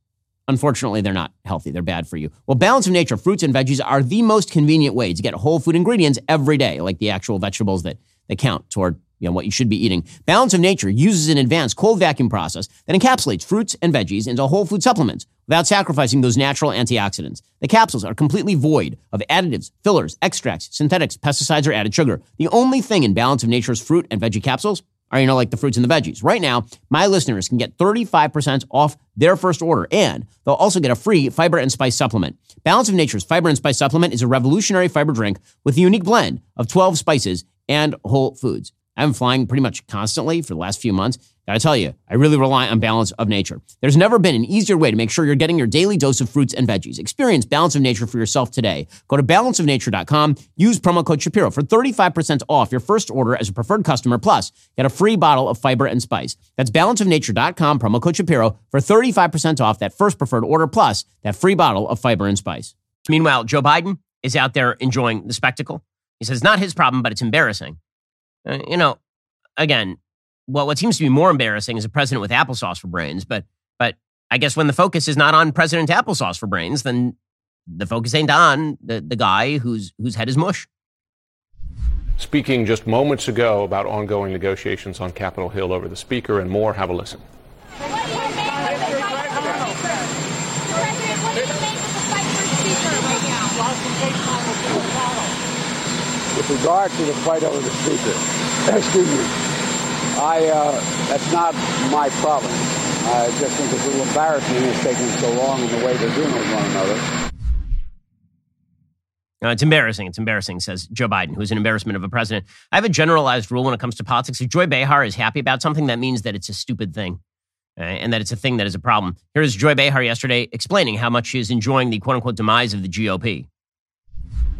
Unfortunately, they're not healthy. They're bad for you. Well, Balance of Nature fruits and veggies are the most convenient way to get whole food ingredients every day, like the actual vegetables that, that count toward you know, what you should be eating. Balance of Nature uses an advanced cold vacuum process that encapsulates fruits and veggies into whole food supplements without sacrificing those natural antioxidants. The capsules are completely void of additives, fillers, extracts, synthetics, pesticides, or added sugar. The only thing in Balance of Nature's fruit and veggie capsules are, you know, like the fruits and the veggies. Right now, my listeners can get 35% off their first order, and they'll also get a free fiber and spice supplement. Balance of Nature's fiber and spice supplement is a revolutionary fiber drink with a unique blend of 12 spices and whole foods. I've been flying pretty much constantly for the last few months. Gotta tell you, I really rely on Balance of Nature. There's never been an easier way to make sure you're getting your daily dose of fruits and veggies. Experience Balance of Nature for yourself today. Go to balanceofnature.com, use promo code Shapiro for 35% off your first order as a preferred customer, plus get a free bottle of fiber and spice. That's balanceofnature.com, promo code Shapiro for 35% off that first preferred order, plus that free bottle of fiber and spice. Meanwhile, Joe Biden is out there enjoying the spectacle. He says, not his problem, but it's embarrassing. Uh, you know, again, well, what seems to be more embarrassing is a president with applesauce for brains. But but I guess when the focus is not on President Applesauce for brains, then the focus ain't on the, the guy whose whose head is mush. Speaking just moments ago about ongoing negotiations on Capitol Hill over the Speaker and more, have a listen. Regard to the fight over the Speaker, excuse me, I, uh, that's not my problem. I just think it's a little embarrassing it's taking so long in the way they're doing with one another. Uh, it's embarrassing. It's embarrassing, says Joe Biden, who's an embarrassment of a president. I have a generalized rule when it comes to politics. If Joy Behar is happy about something, that means that it's a stupid thing uh, and that it's a thing that is a problem. Here's Joy Behar yesterday explaining how much she is enjoying the quote unquote demise of the GOP.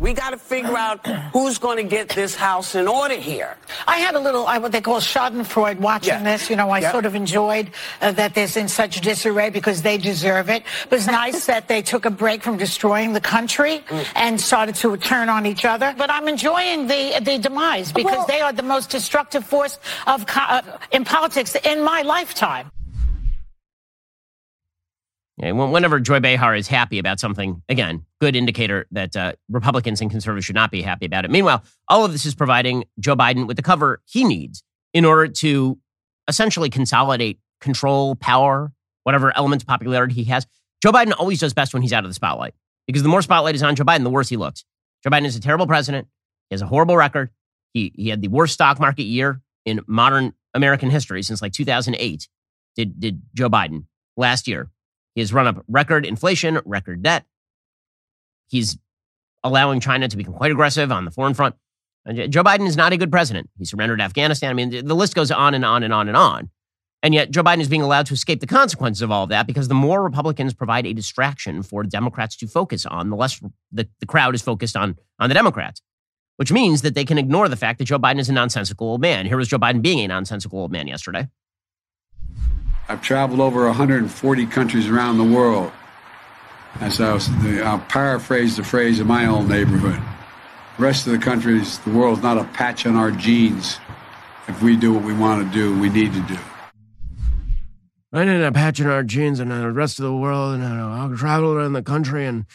We got to figure out who's going to get this house in order here. I had a little, I, what they call Schadenfreude watching yeah. this. You know, I yeah. sort of enjoyed uh, that there's in such disarray because they deserve it. It was nice that they took a break from destroying the country mm. and started to turn on each other. But I'm enjoying the the demise because well, they are the most destructive force of uh, in politics in my lifetime. Whenever Joy Behar is happy about something, again, good indicator that uh, Republicans and conservatives should not be happy about it. Meanwhile, all of this is providing Joe Biden with the cover he needs in order to essentially consolidate control, power, whatever elements of popularity he has. Joe Biden always does best when he's out of the spotlight because the more spotlight is on Joe Biden, the worse he looks. Joe Biden is a terrible president. He has a horrible record. He, he had the worst stock market year in modern American history since like 2008. Did, did Joe Biden last year? He has run up record inflation, record debt. He's allowing China to become quite aggressive on the foreign front. Joe Biden is not a good president. He surrendered Afghanistan. I mean, the list goes on and on and on and on. And yet, Joe Biden is being allowed to escape the consequences of all of that because the more Republicans provide a distraction for Democrats to focus on, the less the, the crowd is focused on, on the Democrats, which means that they can ignore the fact that Joe Biden is a nonsensical old man. Here was Joe Biden being a nonsensical old man yesterday. I've traveled over 140 countries around the world. As I was, I'll paraphrase the phrase in my own neighborhood. The rest of the countries, the world's not a patch on our genes. If we do what we want to do, we need to do. I did our jeans and the rest of the world, and I'll travel around the country and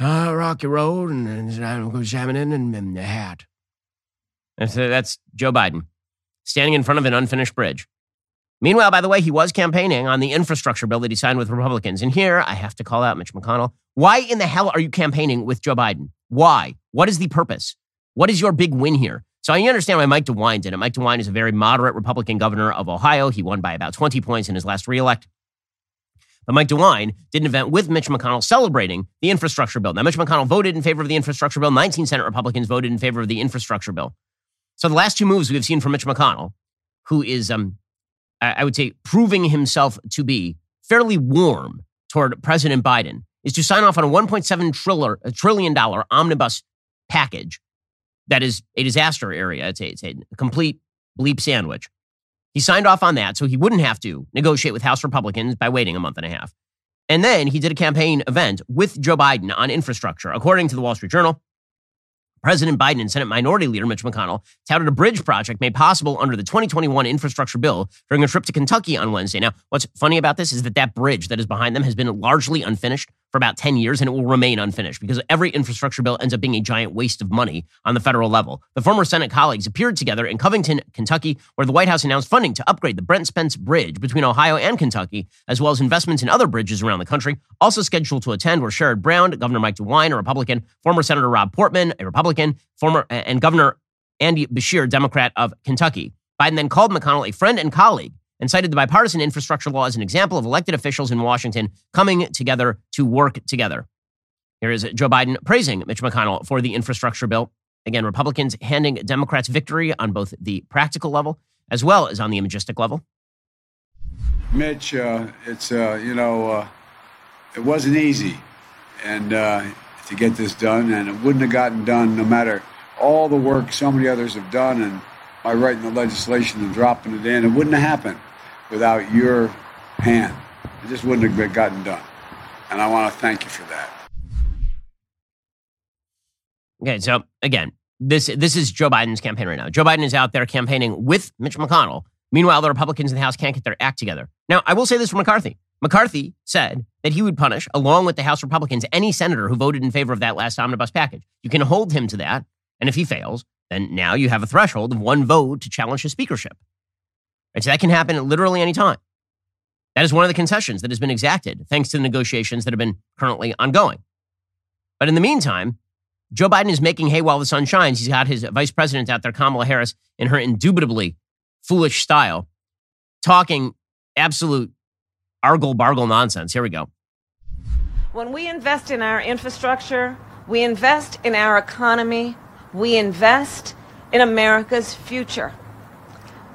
uh, Rocky Road and, and I'll go jamming in and, and the hat. And so that's Joe Biden standing in front of an unfinished bridge. Meanwhile, by the way, he was campaigning on the infrastructure bill that he signed with Republicans. And here I have to call out Mitch McConnell. Why in the hell are you campaigning with Joe Biden? Why? What is the purpose? What is your big win here? So I understand why Mike DeWine did it. Mike DeWine is a very moderate Republican governor of Ohio. He won by about 20 points in his last reelect. But Mike DeWine did an event with Mitch McConnell celebrating the infrastructure bill. Now, Mitch McConnell voted in favor of the infrastructure bill. 19 Senate Republicans voted in favor of the infrastructure bill. So the last two moves we've seen from Mitch McConnell, who is, um, I would say, proving himself to be fairly warm toward President Biden, is to sign off on a $1.7 trillion omnibus package that is a disaster area. It's a, it's a complete bleep sandwich. He signed off on that so he wouldn't have to negotiate with House Republicans by waiting a month and a half. And then he did a campaign event with Joe Biden on infrastructure. According to the Wall Street Journal, President Biden and Senate Minority Leader Mitch McConnell touted a bridge project made possible under the 2021 infrastructure bill during a trip to Kentucky on Wednesday. Now, what's funny about this is that that bridge that is behind them has been largely unfinished for about 10 years and it will remain unfinished because every infrastructure bill ends up being a giant waste of money on the federal level. The former Senate colleagues appeared together in Covington, Kentucky, where the White House announced funding to upgrade the Brent Spence Bridge between Ohio and Kentucky, as well as investments in other bridges around the country. Also scheduled to attend were Sherrod Brown, Governor Mike DeWine, a Republican, former Senator Rob Portman, a Republican, former and Governor Andy Beshear, Democrat of Kentucky. Biden then called McConnell a friend and colleague and cited the bipartisan infrastructure law as an example of elected officials in Washington coming together to work together. Here is Joe Biden praising Mitch McConnell for the infrastructure bill. Again, Republicans handing Democrats victory on both the practical level as well as on the imagistic level. Mitch, uh, it's, uh, you know, uh, it wasn't easy and uh, to get this done, and it wouldn't have gotten done no matter all the work so many others have done and by writing the legislation and dropping it in. It wouldn't have happened without your hand. It just wouldn't have gotten done. And I want to thank you for that. Okay, so again, this this is Joe Biden's campaign right now. Joe Biden is out there campaigning with Mitch McConnell. Meanwhile, the Republicans in the House can't get their act together. Now, I will say this for McCarthy. McCarthy said that he would punish, along with the House Republicans, any senator who voted in favor of that last omnibus package. You can hold him to that, and if he fails, then now you have a threshold of one vote to challenge his speakership. So that can happen at literally any time. That is one of the concessions that has been exacted thanks to the negotiations that have been currently ongoing. But in the meantime, Joe Biden is making hay while the sun shines. He's got his vice president out there, Kamala Harris, in her indubitably foolish style, talking absolute argle bargle nonsense. Here we go. When we invest in our infrastructure, we invest in our economy, we invest in America's future.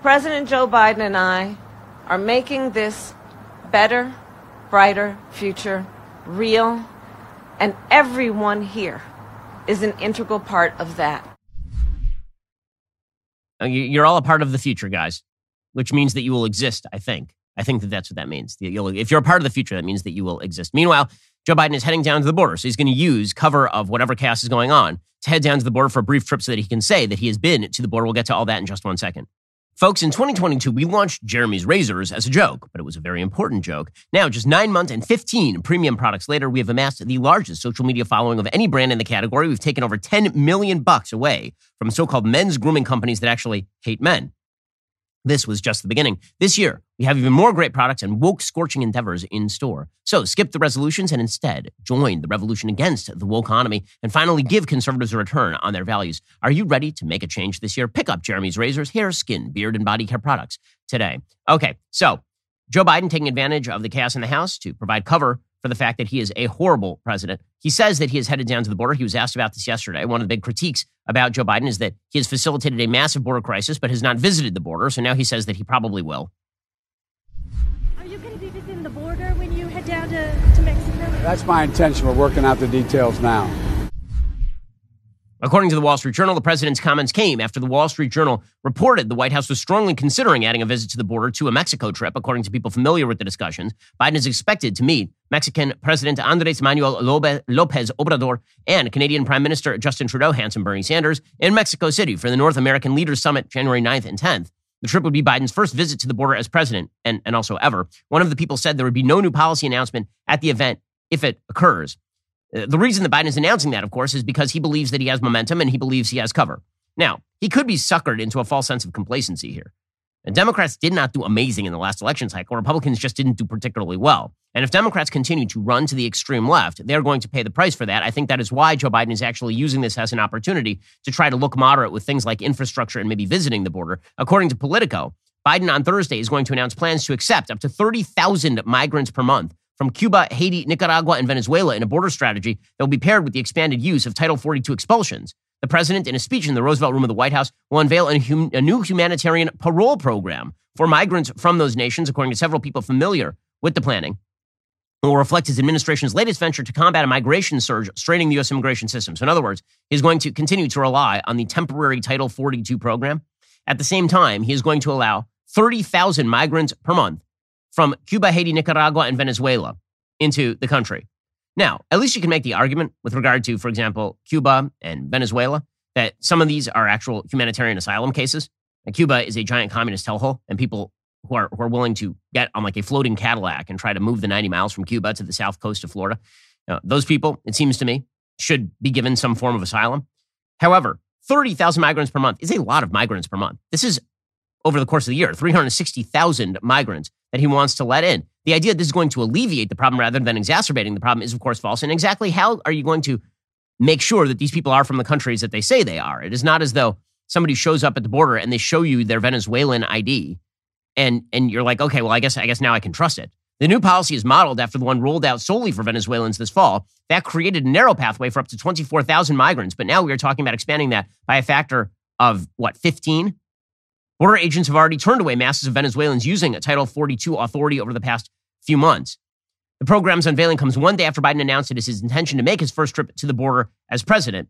President Joe Biden and I are making this better, brighter future real, and everyone here is an integral part of that. You're all a part of the future, guys, which means that you will exist, I think. I think that that's what that means. if you're a part of the future, that means that you will exist. Meanwhile, Joe Biden is heading down to the border. So he's going to use cover of whatever chaos is going on to head down to the border for a brief trip so that he can say that he has been to the border. We'll get to all that in just one second. Folks, in 2022, we launched Jeremy's Razors as a joke, but it was a very important joke. Now, just nine months and 15 premium products later, we have amassed the largest social media following of any brand in the category. We've taken over 10 million bucks away from so-called men's grooming companies that actually hate men. This was just the beginning. This year, we have even more great products and woke scorching endeavors in store. So skip the resolutions and instead join the revolution against the woke economy and finally give conservatives a return on their values. Are you ready to make a change this year? Pick up Jeremy's Razors, hair, skin, beard, and body care products today. Okay, so Joe Biden taking advantage of the chaos in the House to provide cover for the fact that he is a horrible president. He says that he is headed down to the border. He was asked about this yesterday. One of the big critiques about Joe Biden is that he has facilitated a massive border crisis, but has not visited the border. So now he says that he probably will. Are you going to be visiting the border when you head down to, to Mexico? That's my intention. We're working out the details now. According to the Wall Street Journal, the president's comments came after the Wall Street Journal reported the White House was strongly considering adding a visit to the border to a Mexico trip. According to people familiar with the discussions, Biden is expected to meet Mexican President Andres Manuel Lopez Obrador and Canadian Prime Minister Justin Trudeau, handsome Bernie Sanders, in Mexico City for the North American Leaders Summit January 9th and 10th. The trip would be Biden's first visit to the border as president and, and also ever. One of the people said there would be no new policy announcement at the event if it occurs. Uh, the reason that Biden is announcing that, of course, is because he believes that he has momentum and he believes he has cover. Now, he could be suckered into a false sense of complacency here. And Democrats did not do amazing in the last election cycle. Republicans just didn't do particularly well. And if Democrats continue to run to the extreme left, they're going to pay the price for that. I think that is why Joe Biden is actually using this as an opportunity to try to look moderate with things like infrastructure and maybe visiting the border. According to Politico, Biden on Thursday is going to announce plans to accept up to 30,000 migrants per month from Cuba, Haiti, Nicaragua, and Venezuela in a border strategy that will be paired with the expanded use of Title 42 expulsions. The president, in a speech in the Roosevelt Room of the White House, will unveil a, hum- a new humanitarian parole program for migrants from those nations, according to several people familiar with the planning. It will reflect his administration's latest venture to combat a migration surge straining the U.S. immigration system. So, in other words, he's going to continue to rely on the temporary Title 42 program. At the same time, he is going to allow 30,000 migrants per month from Cuba, Haiti, Nicaragua, and Venezuela into the country. Now, at least you can make the argument with regard to, for example, Cuba and Venezuela, that some of these are actual humanitarian asylum cases. And Cuba is a giant communist hellhole, and people who are, who are willing to get on like a floating Cadillac and try to move the 90 miles from Cuba to the south coast of Florida, know, those people, it seems to me, should be given some form of asylum. However, 30,000 migrants per month is a lot of migrants per month. This is over the course of the year, 360,000 migrants that he wants to let in. The idea that this is going to alleviate the problem rather than exacerbating the problem is, of course, false. And exactly how are you going to make sure that these people are from the countries that they say they are? It is not as though somebody shows up at the border and they show you their Venezuelan ID, and and you're like, okay, well, I guess I guess now I can trust it. The new policy is modeled after the one rolled out solely for Venezuelans this fall. That created a narrow pathway for up to 24,000 migrants, but now we are talking about expanding that by a factor of what, 15? Border agents have already turned away masses of Venezuelans using a Title 42 authority over the past few months. The program's unveiling comes one day after Biden announced it is his intention to make his first trip to the border as president.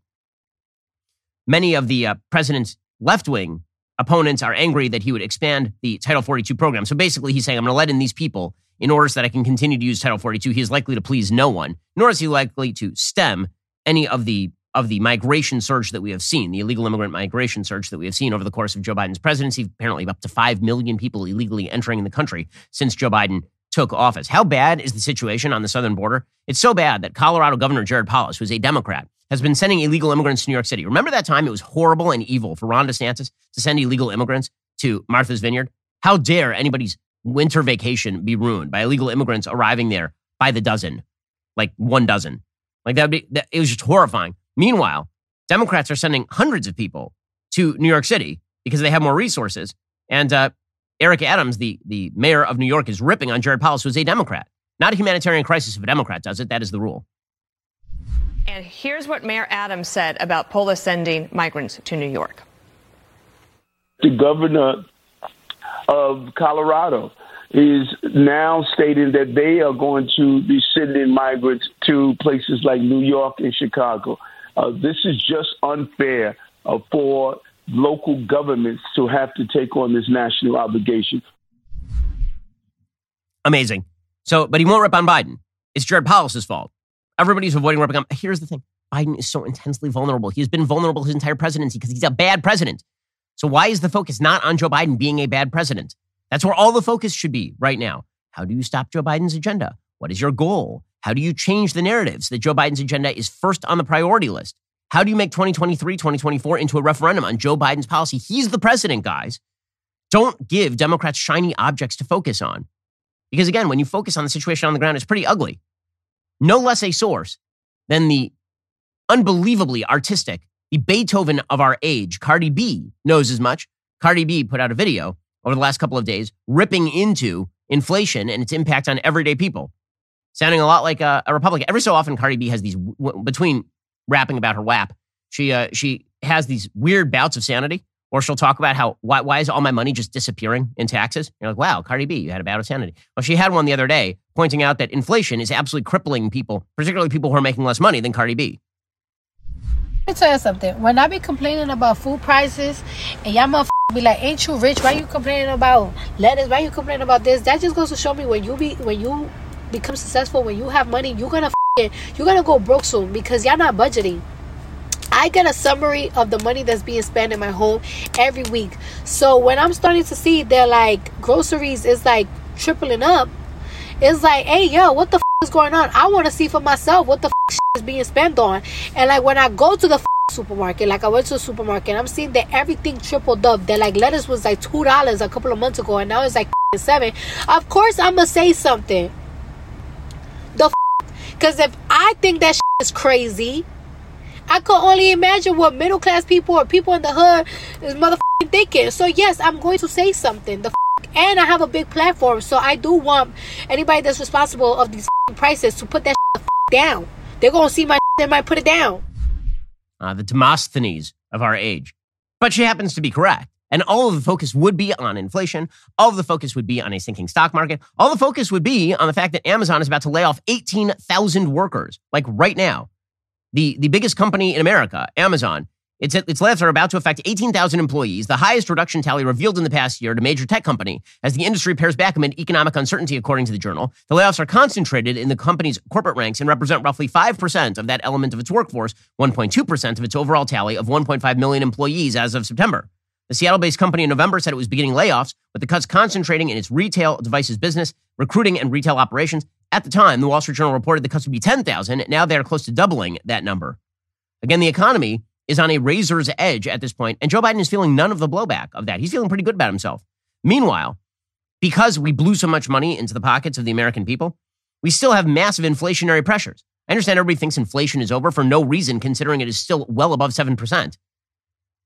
Many of the uh, president's left wing opponents are angry that he would expand the Title 42 program. So basically, he's saying, I'm going to let in these people in order so that I can continue to use Title 42. He is likely to please no one, nor is he likely to stem any of the of the migration surge that we have seen, the illegal immigrant migration surge that we have seen over the course of Joe Biden's presidency. Apparently, up to 5 million people illegally entering the country since Joe Biden took office. How bad is the situation on the southern border? It's so bad that Colorado Governor Jared Polis, who's a Democrat, has been sending illegal immigrants to New York City. Remember that time it was horrible and evil for Ron DeSantis to send illegal immigrants to Martha's Vineyard? How dare anybody's winter vacation be ruined by illegal immigrants arriving there by the dozen, like one dozen? Like that would be, that it was just horrifying. Meanwhile, Democrats are sending hundreds of people to New York City because they have more resources. And uh, Eric Adams, the, the mayor of New York, is ripping on Jared Polis, who's a Democrat. Not a humanitarian crisis if a Democrat does it. That is the rule. And here's what Mayor Adams said about Polis sending migrants to New York. The governor of Colorado is now stating that they are going to be sending migrants to places like New York and Chicago. Uh, this is just unfair uh, for local governments to have to take on this national obligation. Amazing. So, but he won't rip on Biden. It's Jared Polis's fault. Everybody's avoiding ripping on. Here's the thing: Biden is so intensely vulnerable. He has been vulnerable his entire presidency because he's a bad president. So why is the focus not on Joe Biden being a bad president? That's where all the focus should be right now. How do you stop Joe Biden's agenda? What is your goal? How do you change the narratives that Joe Biden's agenda is first on the priority list? How do you make 2023, 2024 into a referendum on Joe Biden's policy? He's the president, guys. Don't give Democrats shiny objects to focus on. Because again, when you focus on the situation on the ground, it's pretty ugly. No less a source than the unbelievably artistic, the Beethoven of our age, Cardi B, knows as much. Cardi B put out a video over the last couple of days ripping into inflation and its impact on everyday people, sounding a lot like a, a Republican. Every so often, Cardi B has these, w- between rapping about her WAP. She uh, she has these weird bouts of sanity, or she'll talk about how why why is all my money just disappearing in taxes? You're like, wow, Cardi B, you had a bout of sanity. Well, she had one the other day pointing out that inflation is absolutely crippling people, particularly people who are making less money than Cardi B. Let me tell you something. When I be complaining about food prices, and y'all motherfuckers be like, "Ain't you rich? Why you complaining about lettuce? Why you complaining about this?" That just goes to show me when you be when you become successful, when you have money, you're gonna you're gonna go broke soon because y'all not budgeting. I get a summary of the money that's being spent in my home every week. So when I'm starting to see that like groceries is like tripling up, it's like, hey yo, what the f- is going on? I want to see for myself what the f- is being spent on. And like when I go to the f- supermarket, like I went to a supermarket, I'm seeing that everything tripled up. That like lettuce was like two dollars a couple of months ago, and now it's like seven. Of course, I'm gonna say something. Because if I think that is crazy, I could only imagine what middle class people or people in the hood is motherfucking thinking. So yes, I'm going to say something. The and I have a big platform, so I do want anybody that's responsible of these prices to put that down. They're gonna see my they might put it down. Uh, the Demosthenes of our age, but she happens to be correct. And all of the focus would be on inflation. All of the focus would be on a sinking stock market. All the focus would be on the fact that Amazon is about to lay off 18,000 workers, like right now. The, the biggest company in America, Amazon, its, its layoffs are about to affect 18,000 employees, the highest reduction tally revealed in the past year to major tech company. As the industry pares back amid economic uncertainty, according to the journal, the layoffs are concentrated in the company's corporate ranks and represent roughly 5% of that element of its workforce, 1.2% of its overall tally of 1.5 million employees as of September. The Seattle based company in November said it was beginning layoffs, with the cuts concentrating in its retail devices business, recruiting, and retail operations. At the time, the Wall Street Journal reported the cuts would be 10,000. Now they are close to doubling that number. Again, the economy is on a razor's edge at this point, and Joe Biden is feeling none of the blowback of that. He's feeling pretty good about himself. Meanwhile, because we blew so much money into the pockets of the American people, we still have massive inflationary pressures. I understand everybody thinks inflation is over for no reason, considering it is still well above 7%.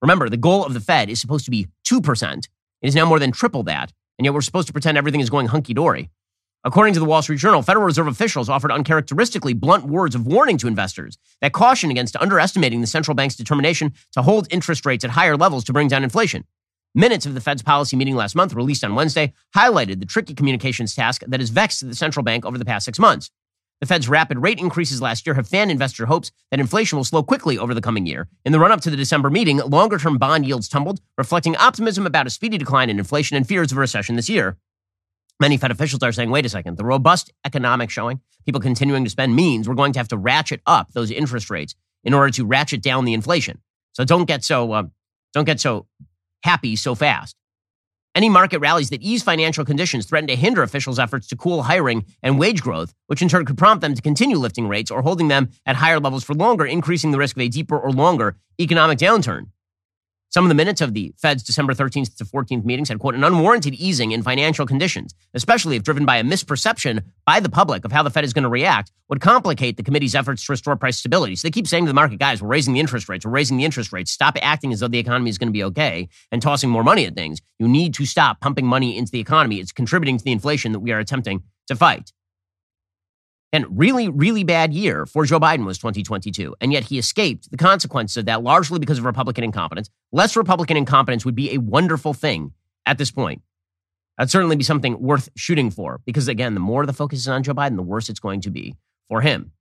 Remember, the goal of the Fed is supposed to be 2%. It is now more than triple that, and yet we're supposed to pretend everything is going hunky dory. According to the Wall Street Journal, Federal Reserve officials offered uncharacteristically blunt words of warning to investors that caution against underestimating the central bank's determination to hold interest rates at higher levels to bring down inflation. Minutes of the Fed's policy meeting last month, released on Wednesday, highlighted the tricky communications task that has vexed the central bank over the past six months. The Fed's rapid rate increases last year have fanned investor hopes that inflation will slow quickly over the coming year. In the run up to the December meeting, longer term bond yields tumbled, reflecting optimism about a speedy decline in inflation and fears of a recession this year. Many Fed officials are saying, wait a second, the robust economic showing, people continuing to spend means we're going to have to ratchet up those interest rates in order to ratchet down the inflation. So don't get so uh, don't get so happy so fast. Any market rallies that ease financial conditions threaten to hinder officials' efforts to cool hiring and wage growth, which in turn could prompt them to continue lifting rates or holding them at higher levels for longer, increasing the risk of a deeper or longer economic downturn. Some of the minutes of the Fed's December 13th to 14th meeting said, quote, an unwarranted easing in financial conditions, especially if driven by a misperception by the public of how the Fed is going to react, would complicate the committee's efforts to restore price stability. So they keep saying to the market, guys, we're raising the interest rates, we're raising the interest rates. Stop acting as though the economy is going to be okay and tossing more money at things. You need to stop pumping money into the economy. It's contributing to the inflation that we are attempting to fight. And really, really bad year for Joe Biden was 2022. And yet he escaped the consequences of that largely because of Republican incompetence. Less Republican incompetence would be a wonderful thing at this point. That'd certainly be something worth shooting for because, again, the more the focus is on Joe Biden, the worse it's going to be for him.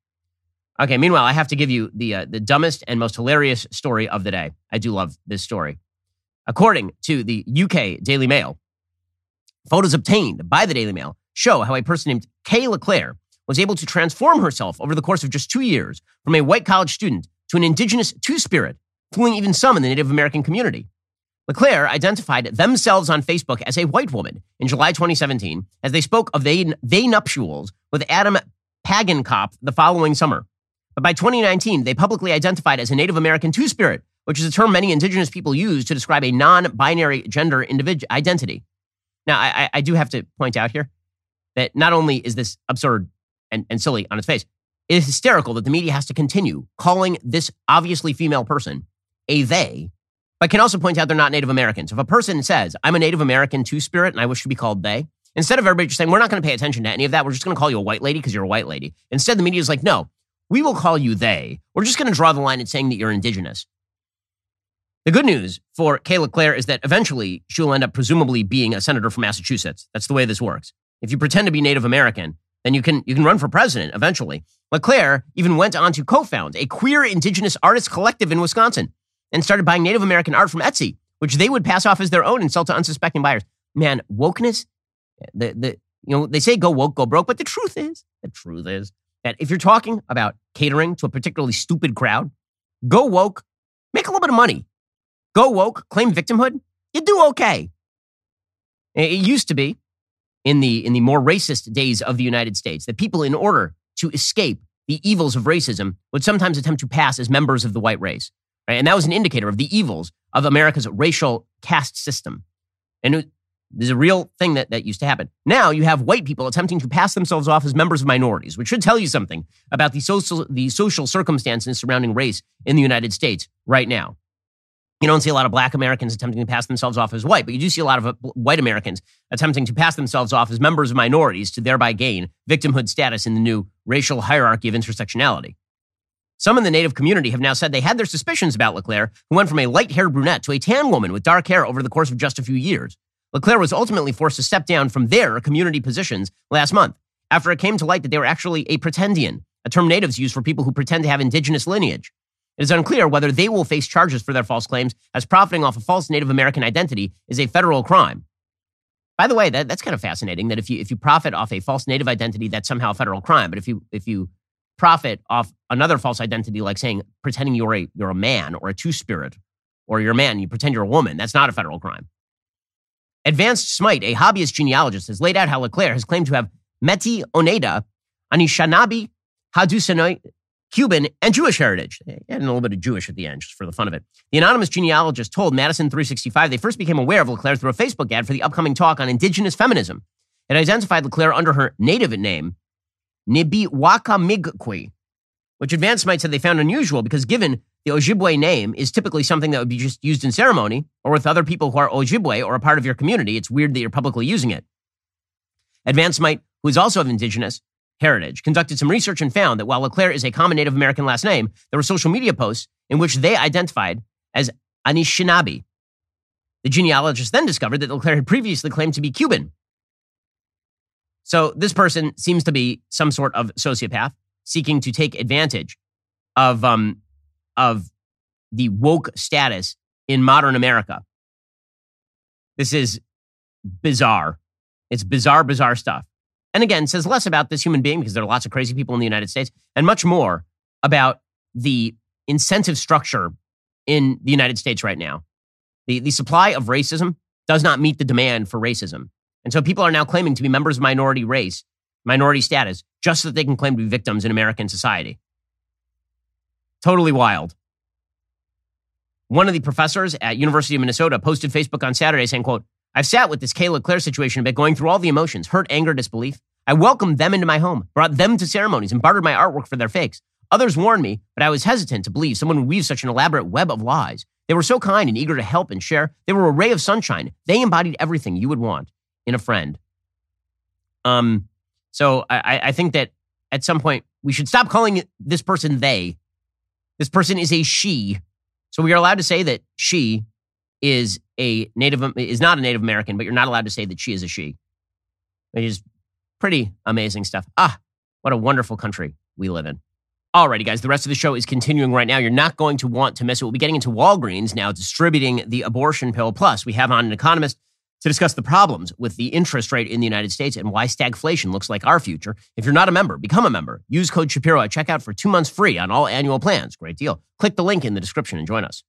Okay, meanwhile, I have to give you the, uh, the dumbest and most hilarious story of the day. I do love this story. According to the UK Daily Mail, photos obtained by the Daily Mail show how a person named Kay LeClaire was able to transform herself over the course of just two years from a white college student to an indigenous two spirit, fooling even some in the Native American community. LeClaire identified themselves on Facebook as a white woman in July 2017 as they spoke of they, they nuptials with Adam Pagenkopf the following summer. But by 2019, they publicly identified as a Native American two spirit, which is a term many indigenous people use to describe a non binary gender identity. Now, I, I do have to point out here that not only is this absurd and, and silly on its face. It is hysterical that the media has to continue calling this obviously female person a they, but can also point out they're not Native Americans. If a person says, I'm a Native American two spirit and I wish to be called they, instead of everybody just saying, we're not going to pay attention to any of that, we're just going to call you a white lady because you're a white lady. Instead, the media is like, no, we will call you they. We're just going to draw the line at saying that you're indigenous. The good news for Kayla LeClaire is that eventually she'll end up presumably being a senator from Massachusetts. That's the way this works. If you pretend to be Native American, then you can you can run for president eventually. LeClaire even went on to co-found a queer indigenous artists collective in Wisconsin and started buying Native American art from Etsy, which they would pass off as their own and sell to unsuspecting buyers. Man, wokeness, the the you know, they say go woke, go broke, but the truth is, the truth is that if you're talking about catering to a particularly stupid crowd, go woke, make a little bit of money, go woke, claim victimhood, you do okay. It used to be in the in the more racist days of the United States that people, in order to escape the evils of racism, would sometimes attempt to pass as members of the white race. Right? And that was an indicator of the evils of America's racial caste system. And it, there's a real thing that, that used to happen. Now you have white people attempting to pass themselves off as members of minorities, which should tell you something about the social, the social circumstances surrounding race in the United States right now. You don't see a lot of black Americans attempting to pass themselves off as white, but you do see a lot of uh, white Americans attempting to pass themselves off as members of minorities to thereby gain victimhood status in the new racial hierarchy of intersectionality. Some in the Native community have now said they had their suspicions about LeClaire, who went from a light haired brunette to a tan woman with dark hair over the course of just a few years. LeClaire was ultimately forced to step down from their community positions last month after it came to light that they were actually a pretendian, a term natives use for people who pretend to have indigenous lineage. It is unclear whether they will face charges for their false claims, as profiting off a false Native American identity is a federal crime. By the way, that, that's kind of fascinating that if you if you profit off a false Native identity, that's somehow a federal crime. But if you if you profit off another false identity, like saying pretending you're a you're a man or a two spirit, or you're a man, you pretend you're a woman. That's not a federal crime. Advanced Might, a hobbyist genealogist, has laid out how LeClaire has claimed to have Métis Oneida, Anishinaabe, Haudenosaunee, Cuban, and Jewish heritage. And a little bit of Jewish at the end, just for the fun of it. The anonymous genealogist told Madison 365 they first became aware of LeClaire through a Facebook ad for the upcoming talk on indigenous feminism. It identified LeClaire under her native name, Nibiwakamigkwi, which Advanced might said they found unusual because given the Ojibwe name is typically something that would be just used in ceremony or with other people who are Ojibwe or a part of your community, it's weird that you're publicly using it. Advanced might, who is also of indigenous heritage, conducted some research and found that while LeClaire is a common Native American last name, there were social media posts in which they identified as Anishinaabe. The genealogist then discovered that LeClaire had previously claimed to be Cuban. So this person seems to be some sort of sociopath seeking to take advantage of um, of the woke status in modern America. This is bizarre. It's bizarre, bizarre stuff. And again, says less about this human being because there are lots of crazy people in the United States and much more about the incentive structure in the United States right now. The, the supply of racism does not meet the demand for racism. And so people are now claiming to be members of minority race, minority status, just so that they can claim to be victims in American society. Totally wild. One of the professors at University of Minnesota posted Facebook on Saturday saying, quote, I've sat with this Kay LeClaire situation a bit, going through all the emotions, hurt, anger, disbelief. I welcomed them into my home, brought them to ceremonies, and bartered my artwork for their fakes. Others warned me, but I was hesitant to believe someone would weave such an elaborate web of lies. They were so kind and eager to help and share. They were a ray of sunshine. They embodied everything you would want in a friend. Um, so I, I think that at some point we should stop calling this person they this person is a she. So we are allowed to say that she is a native is not a Native American, but you're not allowed to say that she is a she. Which is pretty amazing stuff. Ah, what a wonderful country we live in. Alrighty, guys, the rest of the show is continuing right now. You're not going to want to miss it. We'll be getting into Walgreens now distributing the abortion pill. Plus, we have on an economist to discuss the problems with the interest rate in the United States and why stagflation looks like our future. If you're not a member, become a member. Use code Shapiro at checkout for two months free on all annual plans. Great deal. Click the link in the description and join us.